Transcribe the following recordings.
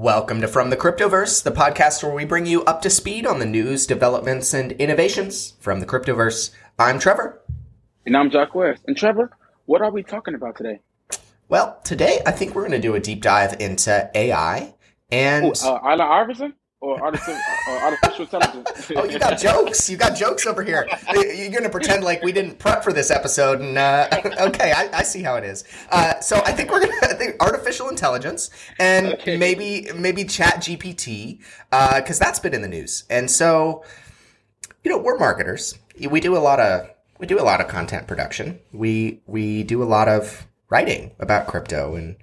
Welcome to From the Cryptoverse, the podcast where we bring you up to speed on the news, developments, and innovations from the cryptoverse. I'm Trevor. And I'm Jacques. And Trevor, what are we talking about today? Well, today I think we're going to do a deep dive into AI and. Ooh, uh, Allen Iverson? Or artificial, uh, artificial intelligence. oh, you got jokes. You got jokes over here. You're going to pretend like we didn't prep for this episode. And uh, okay, I, I, see how it is. Uh, so I think we're going to think artificial intelligence and okay. maybe maybe Chat GPT because uh, that's been in the news. And so, you know, we're marketers. We do a lot of we do a lot of content production. We we do a lot of writing about crypto and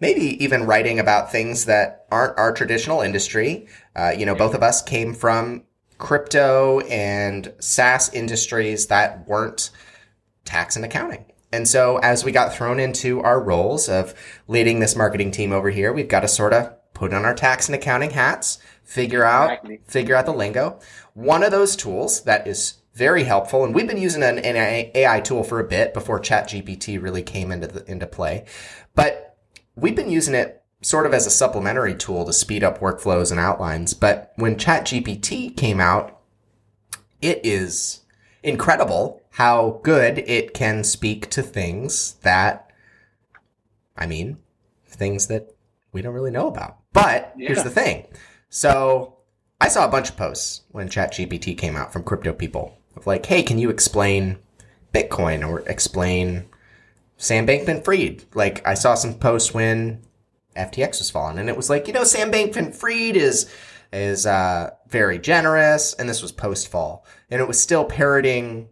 maybe even writing about things that aren't our traditional industry. Uh, you know, both of us came from crypto and SaaS industries that weren't tax and accounting. And so as we got thrown into our roles of leading this marketing team over here, we've got to sort of put on our tax and accounting hats, figure out, exactly. figure out the lingo. One of those tools that is very helpful, and we've been using an, an AI tool for a bit before ChatGPT really came into the, into play, but we've been using it sort of as a supplementary tool to speed up workflows and outlines. But when ChatGPT came out, it is incredible how good it can speak to things that, I mean, things that we don't really know about. But yeah. here's the thing. So I saw a bunch of posts when ChatGPT came out from crypto people of like, hey, can you explain Bitcoin or explain Sam Bankman-Fried. Like I saw some posts when FTX was falling, and it was like, you know, Sam Bankman-Fried is is uh, very generous, and this was post fall, and it was still parroting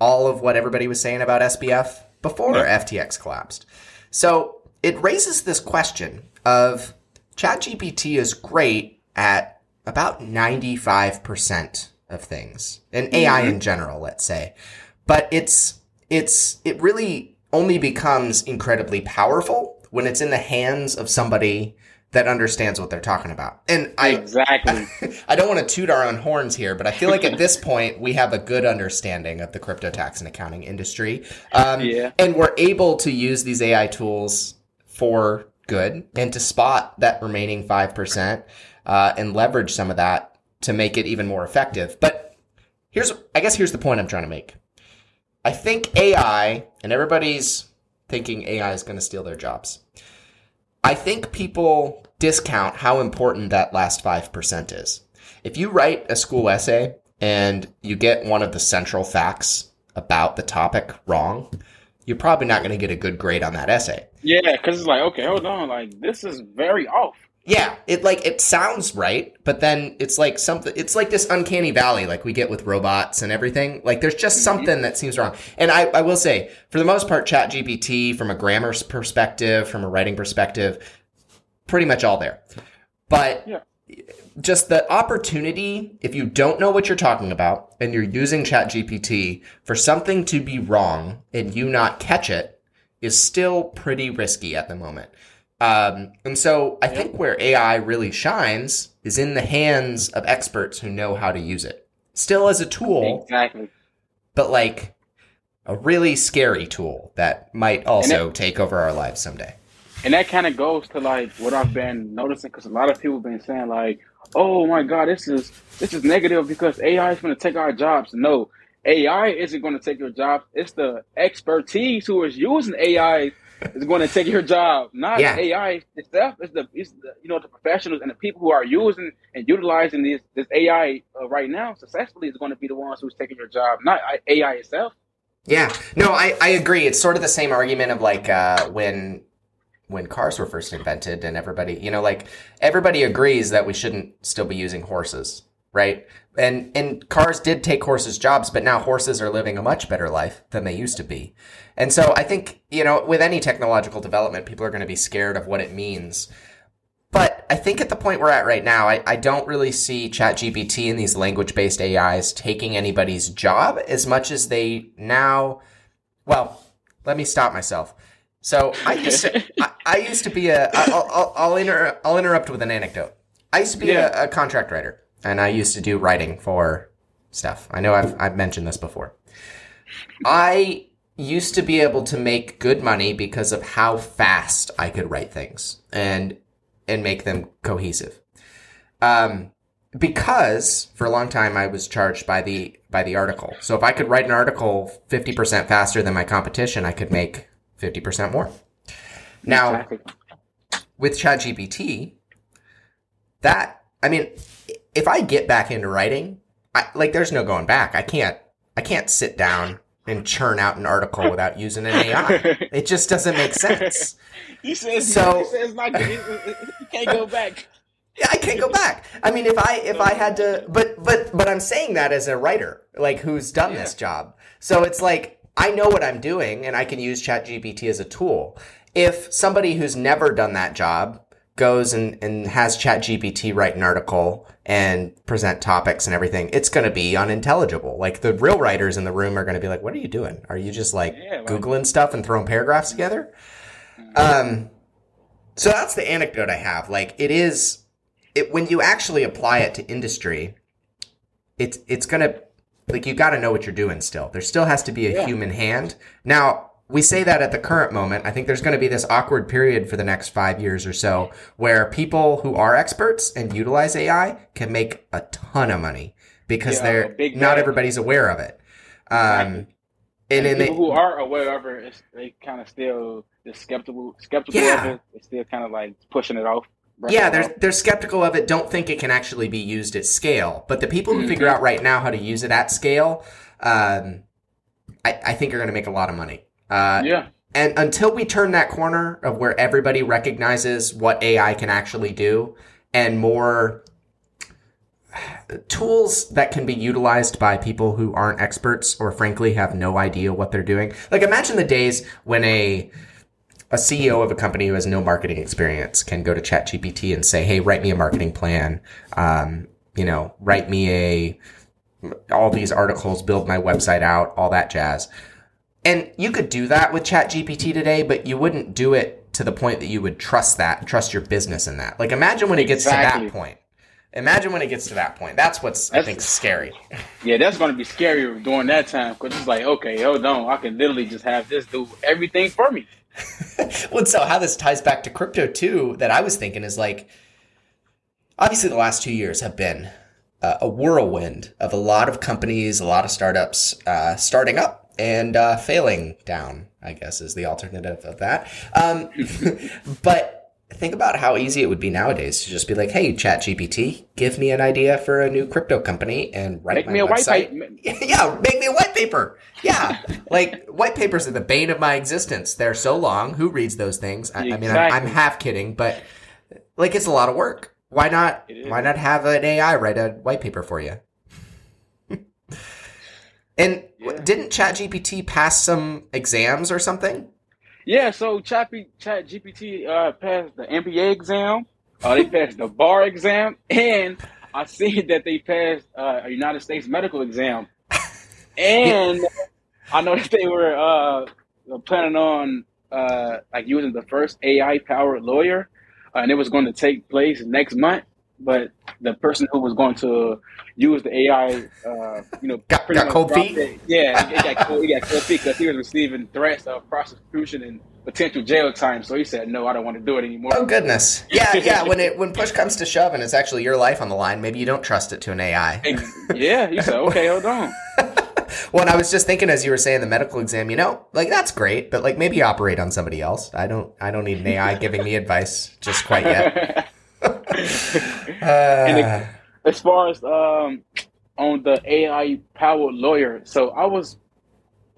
all of what everybody was saying about SBF before yeah. FTX collapsed. So it raises this question of ChatGPT is great at about 95% of things and mm-hmm. AI in general, let's say. But it's, it's, it really only becomes incredibly powerful when it's in the hands of somebody that understands what they're talking about. And I exactly I don't want to toot our own horns here, but I feel like at this point we have a good understanding of the crypto tax and accounting industry. Um, yeah. And we're able to use these AI tools for good and to spot that remaining 5% uh, and leverage some of that to make it even more effective. But here's, I guess here's the point I'm trying to make. I think AI, and everybody's thinking AI is going to steal their jobs. I think people discount how important that last 5% is. If you write a school essay and you get one of the central facts about the topic wrong, you're probably not going to get a good grade on that essay. Yeah, because it's like, okay, hold on, like this is very off. Yeah, it like it sounds right, but then it's like something. It's like this uncanny valley, like we get with robots and everything. Like there's just mm-hmm. something that seems wrong. And I, I will say, for the most part, Chat GPT, from a grammar perspective, from a writing perspective, pretty much all there. But yeah. just the opportunity, if you don't know what you're talking about and you're using Chat GPT for something to be wrong and you not catch it, is still pretty risky at the moment. Um, and so I think where AI really shines is in the hands of experts who know how to use it. Still as a tool. Exactly. But like a really scary tool that might also take over our lives someday. And that kind of goes to like what I've been noticing because a lot of people have been saying like, "Oh my God, this is this is negative because AI is going to take our jobs." No, AI isn't going to take your job. It's the expertise who is using AI is going to take your job, not yeah. AI itself. It's the, it's the you know the professionals and the people who are using and utilizing this this AI uh, right now successfully is going to be the ones who's taking your job, not AI itself. Yeah, no, I, I agree. It's sort of the same argument of like uh, when when cars were first invented and everybody, you know, like everybody agrees that we shouldn't still be using horses, right? And and cars did take horses' jobs, but now horses are living a much better life than they used to be. And so I think, you know, with any technological development, people are going to be scared of what it means. But I think at the point we're at right now, I, I don't really see ChatGPT and these language based AIs taking anybody's job as much as they now. Well, let me stop myself. So I used to, I, I used to be a. I'll, I'll, I'll, inter, I'll interrupt with an anecdote. I used to be yeah. a, a contract writer, and I used to do writing for stuff. I know I've I've mentioned this before. I used to be able to make good money because of how fast I could write things. And and make them cohesive. Um, because for a long time I was charged by the by the article. So if I could write an article 50% faster than my competition, I could make 50% more. Now, Exactly. with ChatGPT, that I mean, if I get back into writing, I, like there's no going back. I can't I can't sit down and churn out an article without using an AI. It just doesn't make sense. he says So- he says not you can't go back. Yeah, I can't go back. I mean, if I if I had to, but but but I'm saying that as a writer, like who's done this job. So it's like I know what I'm doing, and I can use ChatGPT as a tool. If somebody who's never done that job goes and and has ChatGPT write an article and present topics and everything, it's going to be unintelligible. Like the real writers in the room are going to be like, "What are you doing? Are you just like Yeah, googling stuff and throwing paragraphs together?" Um. So that's the anecdote I have. Like it is it when you actually apply it to industry, it's it's gonna like you got to know what you're doing. Still, there still has to be a Yeah. human hand. Now we say that at the current moment. I think there's going to be this awkward period for the next five years or so where people who are experts and utilize AI can make a ton of money because Yeah, they're not everybody's aware of it. Um, and, And people they, who are aware of it, it's, they kind of still just skeptical, skeptical Yeah. of it. They're still kind of like pushing it off. yeah, they're off. they're skeptical of it. Don't think it can actually be used at scale. But the people who figure Mhm. out right now how to use it at scale, um, I, I think are going to make a lot of money. Uh, yeah, And until we turn that corner of where everybody recognizes what AI can actually do, and more tools that can be utilized by people who aren't experts or frankly have no idea what they're doing. Like imagine the days when a a CEO of a company who has no marketing experience can go to ChatGPT and say, "Hey, write me a marketing plan. Um, you know, write me a all these articles, build my website out, all that jazz." And you could do that with ChatGPT today, but you wouldn't do it to the point that you would trust that, trust your business in that. Like imagine when it gets to that point. Imagine when it gets to that point. That's what's I think scary. yeah, that's going to be scary during that time because it's like, okay, hold on, I can literally just have this do everything for me. well, so how this ties back to crypto too, that I was thinking is like, obviously the last two years have been uh, a whirlwind of a lot of companies, a lot of startups uh, starting up and uh, failing down. I guess is the alternative of that. Um, but think about how easy it would be nowadays to just be like, "Hey, Chat GPT, give me an idea for a new crypto company and write Make my me a white website." paper. yeah, make me a white paper. Yeah, like white papers are the bane of my existence. They're so long. Who reads those things? I, I mean, I'm, I'm half kidding, but like it's a lot of work. Why not? Why not have an AI write a white paper for you? and Yeah. didn't ChatGPT pass some exams or something? Yeah, so Chat, Chat GPT uh, passed the MBA exam, uh, they passed the bar exam, and I see that they passed uh, a United States medical exam. And I know that they were uh, planning on uh, like using the first AI powered lawyer, and it was going to take place next month. But the person who was going to use the AI, uh, you know, Got- got cold feet? it. Yeah, he got cold, he got cold feet because he was receiving threats of prosecution and potential jail time. So he said, "No, I don't want to do it anymore." Oh goodness. Yeah, yeah. When it when push comes to shove and it's actually your life on the line, maybe you don't trust it to an AI. Yeah, he said, "Okay, hold on." Well, and I was just thinking as you were saying the medical exam, you know, like that's great, but like maybe operate on somebody else. I don't I don't need an AI giving me advice just quite yet. And Uh, as far as um, on the AI powered lawyer, so I was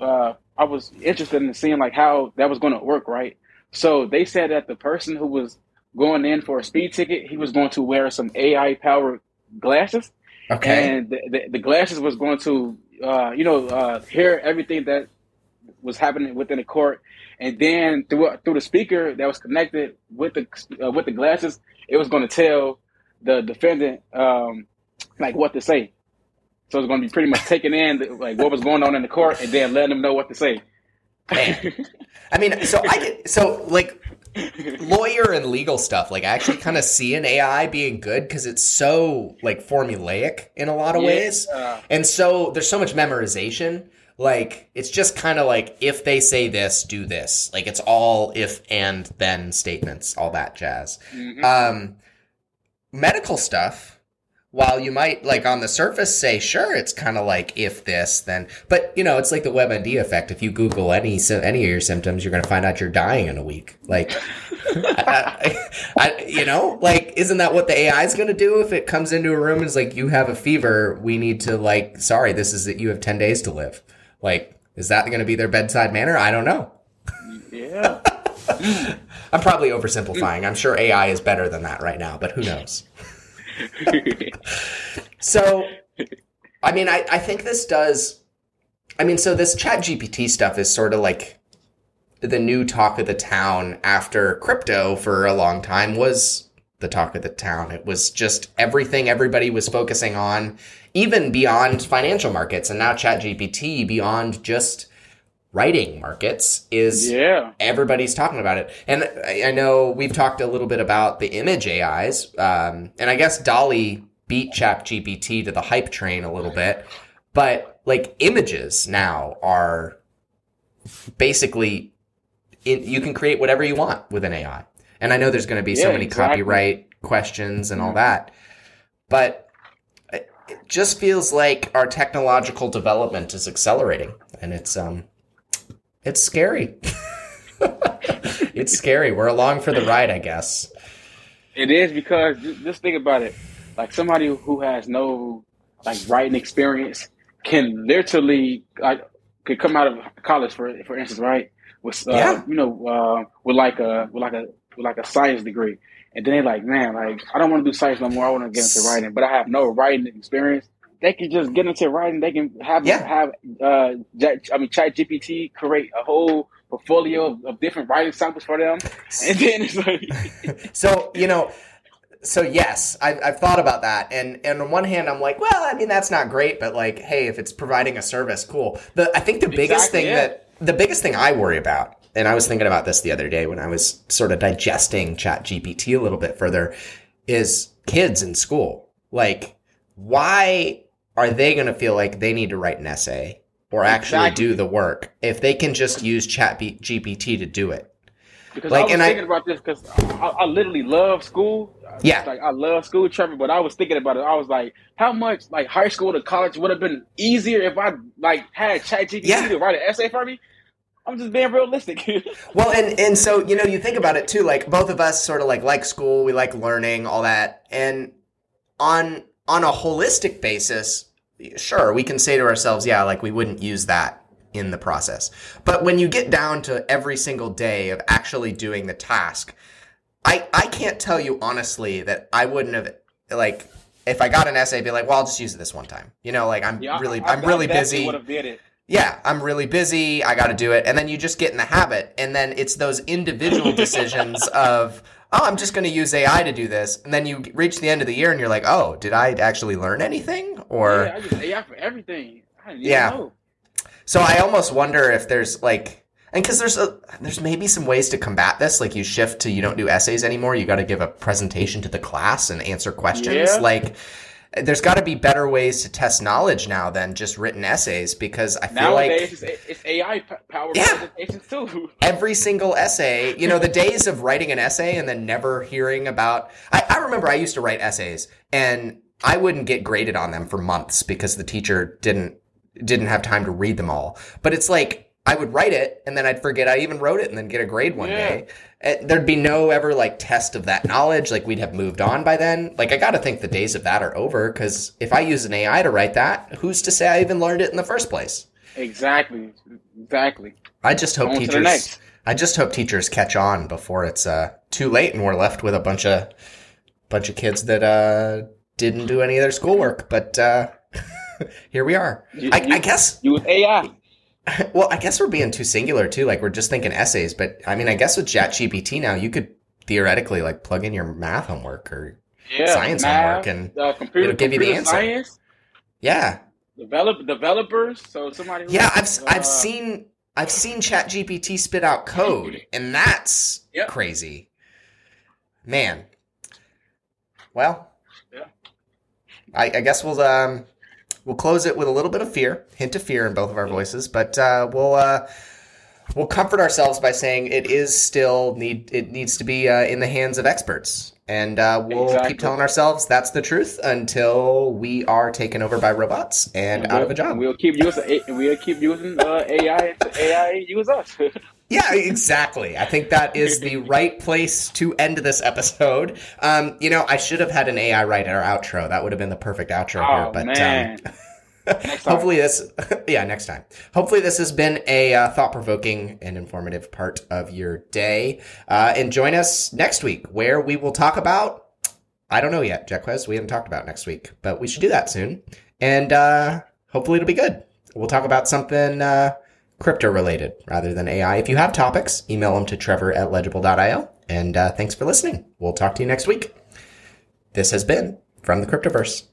uh, I was interested in seeing like how that was going to work, right? So they said that the person who was going in for a speed ticket, he was going to wear some AI powered glasses, okay. and the, the, the glasses was going to uh, you know uh, hear everything that was happening within the court, and then through through the speaker that was connected with the uh, with the glasses, it was going to tell the defendant um, like what to say. So it's going to be pretty much taking in like what was going on in the court, and then letting them know what to say. I mean, so I get so like lawyer and legal stuff. Like I actually kind of see an AI being good because it's so like formulaic in a lot of ways. And so there's so much memorization. Like it's just kind of like if they say this, do this. Like it's all if and then statements, all that jazz. Mhm. Um, medical stuff. While you might like on the surface say sure, it's kind of like if this then, but you know it's like the WebMD effect. If you Google any sy- any of your symptoms, you're going to find out you're dying in a week. Like, I, I, I- you know, like isn't that what the AI is going to do if it comes into a room and is like you have a fever, we need to like sorry, this is that You have ten days to live. Like, is that going to be their bedside manner? I don't know. yeah. I'm probably oversimplifying. I'm sure AI is better than that right now, but who knows? So, I mean, I, I think this does. I mean, so this chat GPT stuff is sort of like the new talk of the town after crypto for a long time was the talk of the town. It was just everything everybody was focusing on, even beyond financial markets. And now chat GPT, beyond just writing markets, is yeah. everybody's talking about it. And I I know we've talked a little bit about the image AIs, um, and I guess DALL-E beat ChatGPT to the hype train a little bit, but like images now are basically in, you can create whatever you want with an AI. And I know there's going to be so many exactly. copyright questions and all Mhm. that, but it it just feels like our technological development is accelerating, and it's um, it's scary. it's scary. We're along for the ride, I guess. It is because just think about it. Like somebody who has no like writing experience can literally like could come out of college for for instance, right? With uh, Yeah. you know uh, with like a with like a with like a science degree, and then they're like, man, like I don't want to do science no more. I want to get into writing, but I have no writing experience. They can just get into writing. They can have Yeah. have uh, I mean, Chat GPT create a whole portfolio of, of different writing samples for them, and then it's like. So you know, so yes, I've, I've thought about that, and and on one hand, I'm like, well, I mean, that's not great, but like, hey, if it's providing a service, cool. The I think the biggest Exactly, thing yeah. that the biggest thing I worry about, and I was thinking about this the other day when I was sort of digesting Chat GPT a little bit further, is kids in school. Like, why are they going to feel like they need to write an essay or actually Exactly. do the work if they can just use Chat B- GPT to do it? Because Like, I was and I- thinking about this because I, I literally love school. Yeah. like I love school, Trevor. But I was thinking about it. I was like, how much like high school to college would have been easier if I like had ChatGPT Yeah. to write an essay for me. I'm just being realistic. Well, and and so you know, you think about it too. Like both of us, sort of like like school, we like learning, all that, and on on a holistic basis, sure, we can say to ourselves, yeah, like we wouldn't use that in the process. But when you get down to every single day of actually doing the task, I I can't tell you honestly that I wouldn't have like if I got an essay, be like, well, I'll just use it this one time. You know, like I'm Yeah, really I, I'm really Would busy have did it. yeah, I'm really busy. I got to do it. And then you just get in the habit. And then it's those individual decisions of, oh, I'm just going to use AI to do this. And then you reach the end of the year and you're like, oh, did I actually learn anything? Or, yeah, I just AI for everything. Yeah. know. so I almost wonder if there's like, and because there's a, there's maybe some ways to combat this. Like you shift to you don't do essays anymore. You got to give a presentation to the class and answer questions. Yeah. Like there's got to be better ways to test knowledge now than just written essays because I feel like Nowadays, it's, it's AI powered Yeah. too. every single essay, you know, the days of writing an essay and then never hearing about. I, I remember I used to write essays and I wouldn't get graded on them for months because the teacher didn't didn't have time to read them all. But it's like I would write it and then I'd forget I even wrote it and then get a grade one Yeah. day. Uh, There'd be no ever like test of that knowledge. Like we'd have moved on by then. Like I got to think the days of that are over because if I use an AI to write that, who's to say I even learned it in the first place? Exactly. Exactly. I just hope On teachers. I just hope teachers catch on before it's uh, too late and we're left with a bunch of bunch of kids that uh, didn't do any of their schoolwork. But uh, here we are. You- I, you- I guess. Use AI. Well, I guess we're being too singular too. Like we're just thinking essays. But I mean, I guess with ChatGPT now, you could theoretically like plug in your math homework or Yeah. Science math, homework and uh, computer, it'll give you the answer. Science, yeah, develop developers. So somebody. Yeah. I've uh, I've seen I've seen ChatGPT spit out code, and that's Yep. crazy. Man. Well. Yeah. I, I guess we'll um We'll close it with a little bit of fear, hint of fear in both of our voices, but uh, we'll uh, we'll comfort ourselves by saying it is still need it needs to be uh, in the hands of experts, and uh, we'll Exactly. keep telling ourselves that's the truth until we are taken over by robots and, out of a job. We'll keep using we'll keep using uh, AI AI use us. Yeah, exactly. I think that is the right place to end this episode. Um, you know, I should have had an AI write our outro. That would have been the perfect outro here. oh But man. um, hopefully this, yeah, next time. Hopefully this has been a uh, thought-provoking and informative part of your day. Uh, and join us next week where we will talk about. I don't know yet, Jacques. We haven't talked about next week, but we should do that soon. And uh, hopefully it'll be good. We'll talk about something uh, crypto related rather than AI. If you have topics, email them to trevor at ledgible.io. And uh, thanks for listening. We'll talk to you next week. This has been From the Cryptoverse.